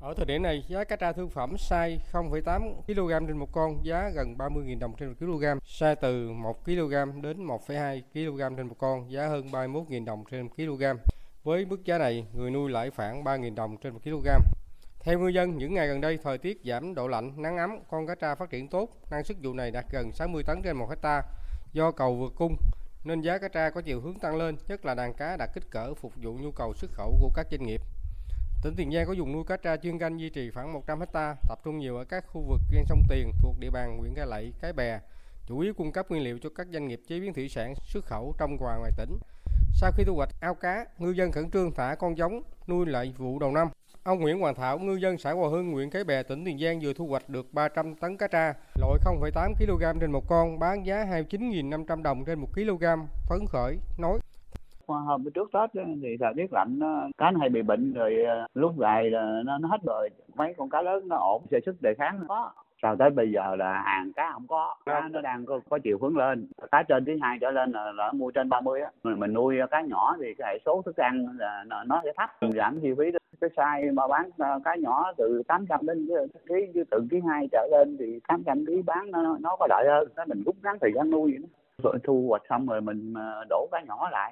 Ở thời điểm này, giá cá tra thương phẩm size 0,8 kg trên một con giá gần 30.000 đồng trên 1 kg, size từ 1 kg đến 1,2 kg trên một con giá hơn 31.000 đồng trên 1 kg. Với mức giá này, người nuôi lãi khoảng 3.000 đồng trên 1 kg. Theo ngư dân, những ngày gần đây thời tiết giảm độ lạnh, nắng ấm, con cá tra phát triển tốt, năng suất vụ này đạt gần 60 tấn trên 1 hecta. Do cầu vượt cung nên giá cá tra có chiều hướng tăng lên, nhất là đàn cá đạt kích cỡ phục vụ nhu cầu xuất khẩu của các doanh nghiệp. Tỉnh Tiền Giang có dùng nuôi cá tra chuyên canh duy trì khoảng 100 hecta, tập trung nhiều ở các khu vực ven sông Tiền thuộc địa bàn huyện Cai Lậy, Cái Bè, chủ yếu cung cấp nguyên liệu cho các doanh nghiệp chế biến thủy sản xuất khẩu trong và ngoài tỉnh. Sau khi thu hoạch ao cá, ngư dân khẩn trương thả con giống nuôi lại vụ đầu năm. Ông Nguyễn Hoàng Thảo, ngư dân xã Hòa Hưng, huyện Cái Bè, tỉnh Tiền Giang vừa thu hoạch được 300 tấn cá tra, loại 0,8 kg trên một con, bán giá 29.500 đồng trên 1 kg, phấn khởi, nói hôm trước Tết thì thời tiết lạnh cá nó hay bị bệnh rồi ờ, lúc gài là nó, nó hết bời. Mấy con cá lớn nó ổn sẽ sức đề kháng nó có. Sau tới bây giờ là hàng cá không có cá nó đang có, có chiều hướng lên. Cá trên thứ hai trở lên là, là mua trên 30 á. Mình, mình nuôi cá nhỏ thì cái hệ số thức ăn là nó, nó sẽ thấp. Giảm chi phí đó. cái size mà bán ờ, cá nhỏ từ 800 đến ký từ ký hai trở lên thì 800 ký bán nó nó có lợi hơn. Đó mình rút ngắn thời gian nuôi vậy đó. Rồi thu hoạch xong rồi mình ờ, đổ cá nhỏ lại